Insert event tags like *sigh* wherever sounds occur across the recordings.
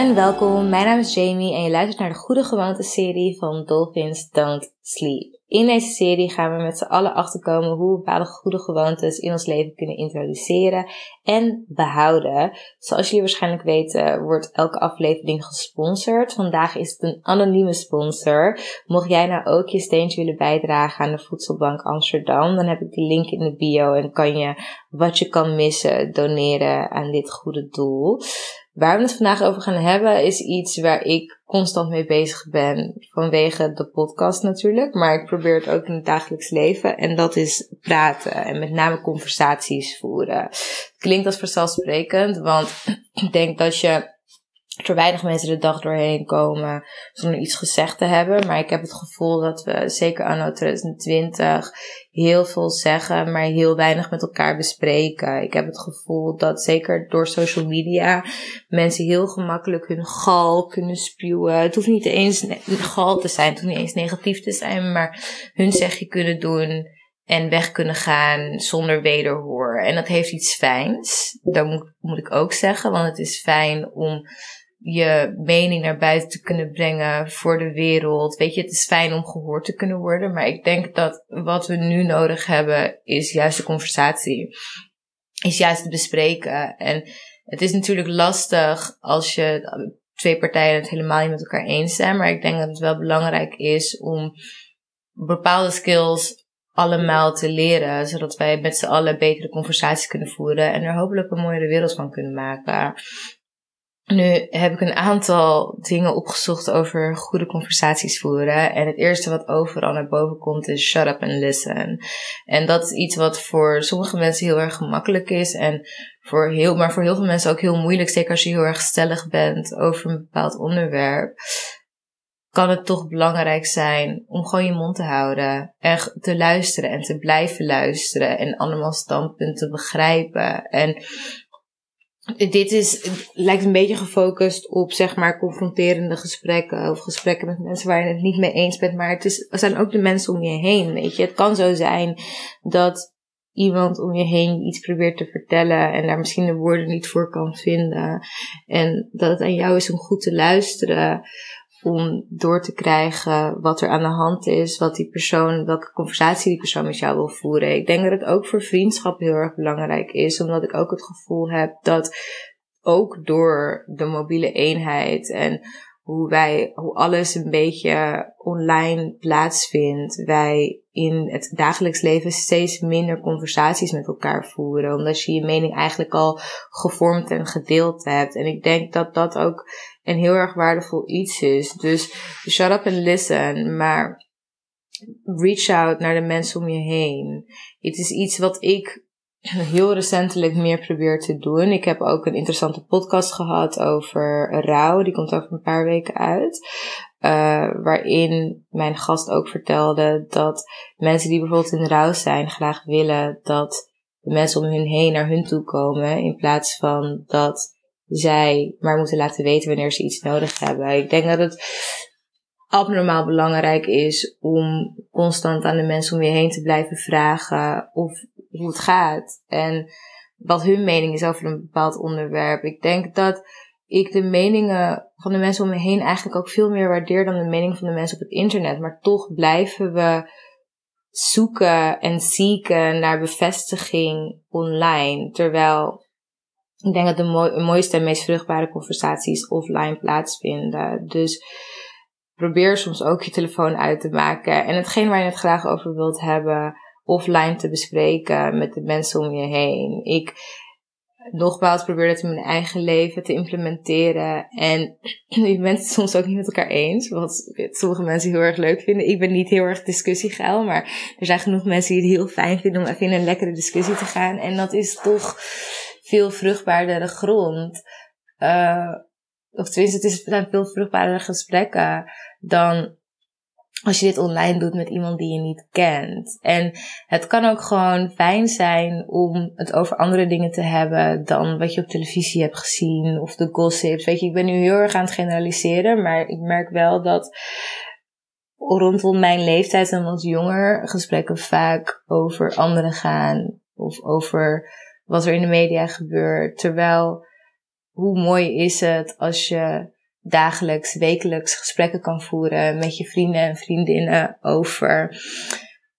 en welkom. Mijn naam is Jamie en je luistert naar de Goede Gewoonte serie van Dolphins Don't Sleep. In deze serie gaan we met z'n allen achterkomen hoe we bepaalde goede gewoontes in ons leven kunnen introduceren en behouden. Zoals jullie waarschijnlijk weten wordt elke aflevering gesponsord. Vandaag is het een anonieme sponsor. Mocht jij nou ook je steentje willen bijdragen aan de Voedselbank Amsterdam, dan heb ik de link in de bio en kan je wat je kan missen doneren aan dit goede doel. Waar we het vandaag over gaan hebben is iets waar ik constant mee bezig ben. Vanwege de podcast natuurlijk. Maar ik probeer het ook in het dagelijks leven. En dat is praten. En met name conversaties voeren. Klinkt als vanzelfsprekend. Want *clears throat* ik denk dat je er weinig mensen de dag doorheen komen zonder iets gezegd te hebben. Maar ik heb het gevoel dat we, zeker anno 2020, heel veel zeggen, maar heel weinig met elkaar bespreken. Ik heb het gevoel dat zeker door social media mensen heel gemakkelijk hun gal kunnen spuwen. Het hoeft niet eens gal te zijn, het hoeft niet eens negatief te zijn, maar hun zegje kunnen doen en weg kunnen gaan zonder wederhoor. En dat heeft iets fijns. Dat moet, moet ik ook zeggen, want het is fijn om je mening naar buiten te kunnen brengen voor de wereld. Weet je, het is fijn om gehoord te kunnen worden, maar ik denk dat wat we nu nodig hebben is juist de conversatie. Is juist het bespreken. En het is natuurlijk lastig als je twee partijen het helemaal niet met elkaar eens zijn, maar ik denk dat het wel belangrijk is om bepaalde skills allemaal te leren, zodat wij met z'n allen betere conversaties kunnen voeren en er hopelijk een mooiere wereld van kunnen maken. Nu heb ik een aantal dingen opgezocht over goede conversaties voeren. En het eerste wat overal naar boven komt is shut up and listen. En dat is iets wat voor sommige mensen heel erg gemakkelijk is. En voor heel, maar voor heel veel mensen ook heel moeilijk. Zeker als je heel erg stellig bent over een bepaald onderwerp. Kan het toch belangrijk zijn om gewoon je mond te houden. Echt te luisteren en te blijven luisteren. En allemaal standpunten te begrijpen. En dit is, lijkt een beetje gefocust op, zeg maar, confronterende gesprekken. Of gesprekken met mensen waar je het niet mee eens bent. Maar het, is, er zijn ook de mensen om je heen, weet je. Het kan zo zijn dat iemand om je heen iets probeert te vertellen. En daar misschien de woorden niet voor kan vinden. En dat het aan jou is om goed te luisteren om door te krijgen wat er aan de hand is, wat die persoon, welke conversatie die persoon met jou wil voeren. Ik denk dat het ook voor vriendschap heel erg belangrijk is, omdat ik ook het gevoel heb dat ook door de mobiele eenheid en hoe wij, hoe alles een beetje online plaatsvindt, wij in het dagelijks leven steeds minder conversaties met elkaar voeren, omdat je je mening eigenlijk al gevormd en gedeeld hebt. En ik denk dat dat ook een heel erg waardevol iets is. Dus shut up and listen, maar reach out naar de mensen om je heen. Het is iets wat ik *clears throat* heel recentelijk meer probeer te doen. Ik heb ook een interessante podcast gehad over rouw. Die komt over een paar weken uit. Uh, waarin mijn gast ook vertelde dat mensen die bijvoorbeeld in rouw zijn graag willen dat de mensen om hun heen naar hun toe komen. In plaats van dat zij maar moeten laten weten wanneer ze iets nodig hebben. Ik denk dat het abnormaal belangrijk is om constant aan de mensen om je heen te blijven vragen of hoe het gaat en wat hun mening is over een bepaald onderwerp. Ik denk dat ik de meningen van de mensen om me heen eigenlijk ook veel meer waardeer dan de mening van de mensen op het internet. Maar toch blijven we zoeken en zieken naar bevestiging online. Terwijl ik denk dat de mooiste en meest vruchtbare conversaties offline plaatsvinden. Dus probeer soms ook je telefoon uit te maken. En hetgeen waar je het graag over wilt hebben, offline te bespreken met de mensen om je heen. Ik nogmaals probeer dat in mijn eigen leven te implementeren. En *clears throat* je bent het soms ook niet met elkaar eens. Wat sommige mensen heel erg leuk vinden. Ik ben niet heel erg discussiegeil. Maar er zijn genoeg mensen die het heel fijn vinden om even in een lekkere discussie te gaan. En dat is toch veel vruchtbaardere grond. Uh, of tenminste, het is, zijn veel vruchtbaardere gesprekken dan als je dit online doet met iemand die je niet kent. En het kan ook gewoon fijn zijn om het over andere dingen te hebben dan wat je op televisie hebt gezien of de gossips. Weet je, ik ben nu heel erg aan het generaliseren, maar ik merk wel dat rondom mijn leeftijd en wat jonger gesprekken vaak over anderen gaan of over wat er in de media gebeurt. Terwijl hoe mooi is het als je dagelijks, wekelijks gesprekken kan voeren met je vrienden en vriendinnen over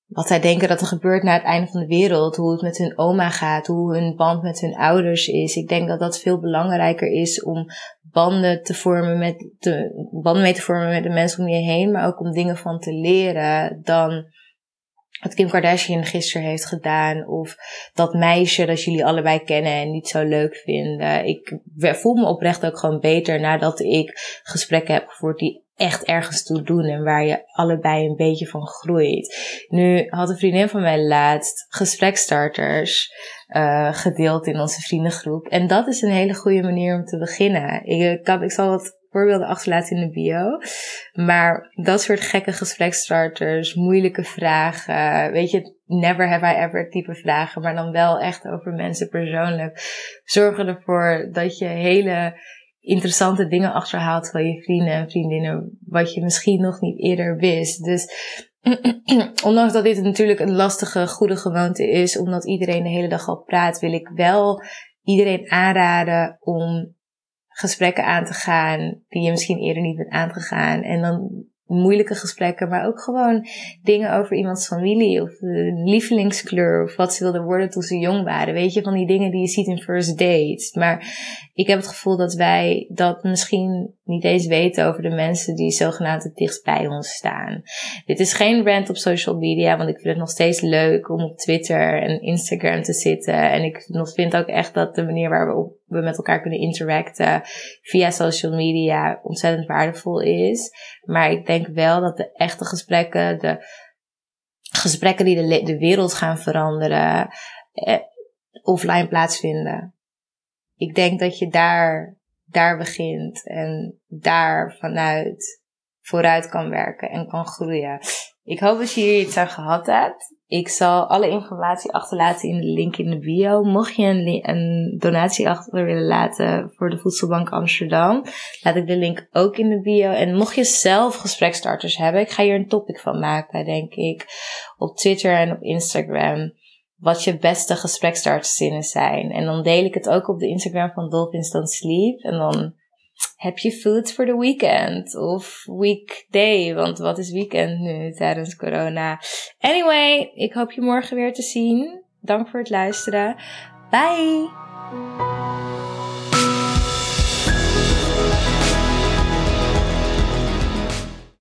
wat zij denken dat er gebeurt na het einde van de wereld, hoe het met hun oma gaat, hoe hun band met hun ouders is. Ik denk dat dat veel belangrijker is om banden te vormen met de, banden mee te vormen met de mensen om je heen, maar ook om dingen van te leren dan wat Kim Kardashian gisteren heeft gedaan. Of dat meisje dat jullie allebei kennen en niet zo leuk vinden. Ik voel me oprecht ook gewoon beter nadat ik gesprekken heb gevoerd die echt ergens toe doen en waar je allebei een beetje van groeit. Nu had een vriendin van mij laatst gesprekstarters uh, gedeeld in onze vriendengroep. En dat is een hele goede manier om te beginnen. Ik, kan, ik zal wat voorbeelden achterlaten in de bio. Maar dat soort gekke gesprekstarters, moeilijke vragen, weet je, never have I ever type vragen, maar dan wel echt over mensen persoonlijk, zorgen ervoor dat je hele interessante dingen achterhaalt van je vrienden en vriendinnen, wat je misschien nog niet eerder wist. Dus *clears throat* ondanks dat dit natuurlijk een lastige, goede gewoonte is, omdat iedereen de hele dag al praat, wil ik wel iedereen aanraden om gesprekken aan te gaan die je misschien eerder niet bent aangegaan. En dan moeilijke gesprekken, maar ook gewoon dingen over iemands familie of de lievelingskleur of wat ze wilden worden toen ze jong waren. Weet je, van die dingen die je ziet in first dates. Maar ik heb het gevoel dat wij dat misschien niet eens weten over de mensen die zogenaamd het dichtst bij ons staan. Dit is geen rant op social media, want ik vind het nog steeds leuk om op Twitter en Instagram te zitten. En ik vind ook echt dat de manier waarop we met elkaar kunnen interacten via social media ontzettend waardevol is. Maar ik denk wel dat de echte gesprekken, de gesprekken die de, de wereld gaan veranderen, eh, offline plaatsvinden. Ik denk dat je daar, daar begint en daar vanuit vooruit kan werken en kan groeien. Ik hoop dat je hier iets aan gehad hebt. Ik zal alle informatie achterlaten in de link in de bio. Mocht je een, een, donatie achter willen laten voor de Voedselbank Amsterdam, laat ik de link ook in de bio. En mocht je zelf gesprekstarters hebben, ik ga hier een topic van maken, denk ik, op Twitter en op Instagram. Wat je beste gesprekstarterszinnen zijn. En dan deel ik het ook op de Instagram van Dolphins Don't Sleep. En dan heb je food for the weekend of weekday, want wat is weekend nu tijdens corona? Anyway, ik hoop je morgen weer te zien. Dank voor het luisteren. Bye!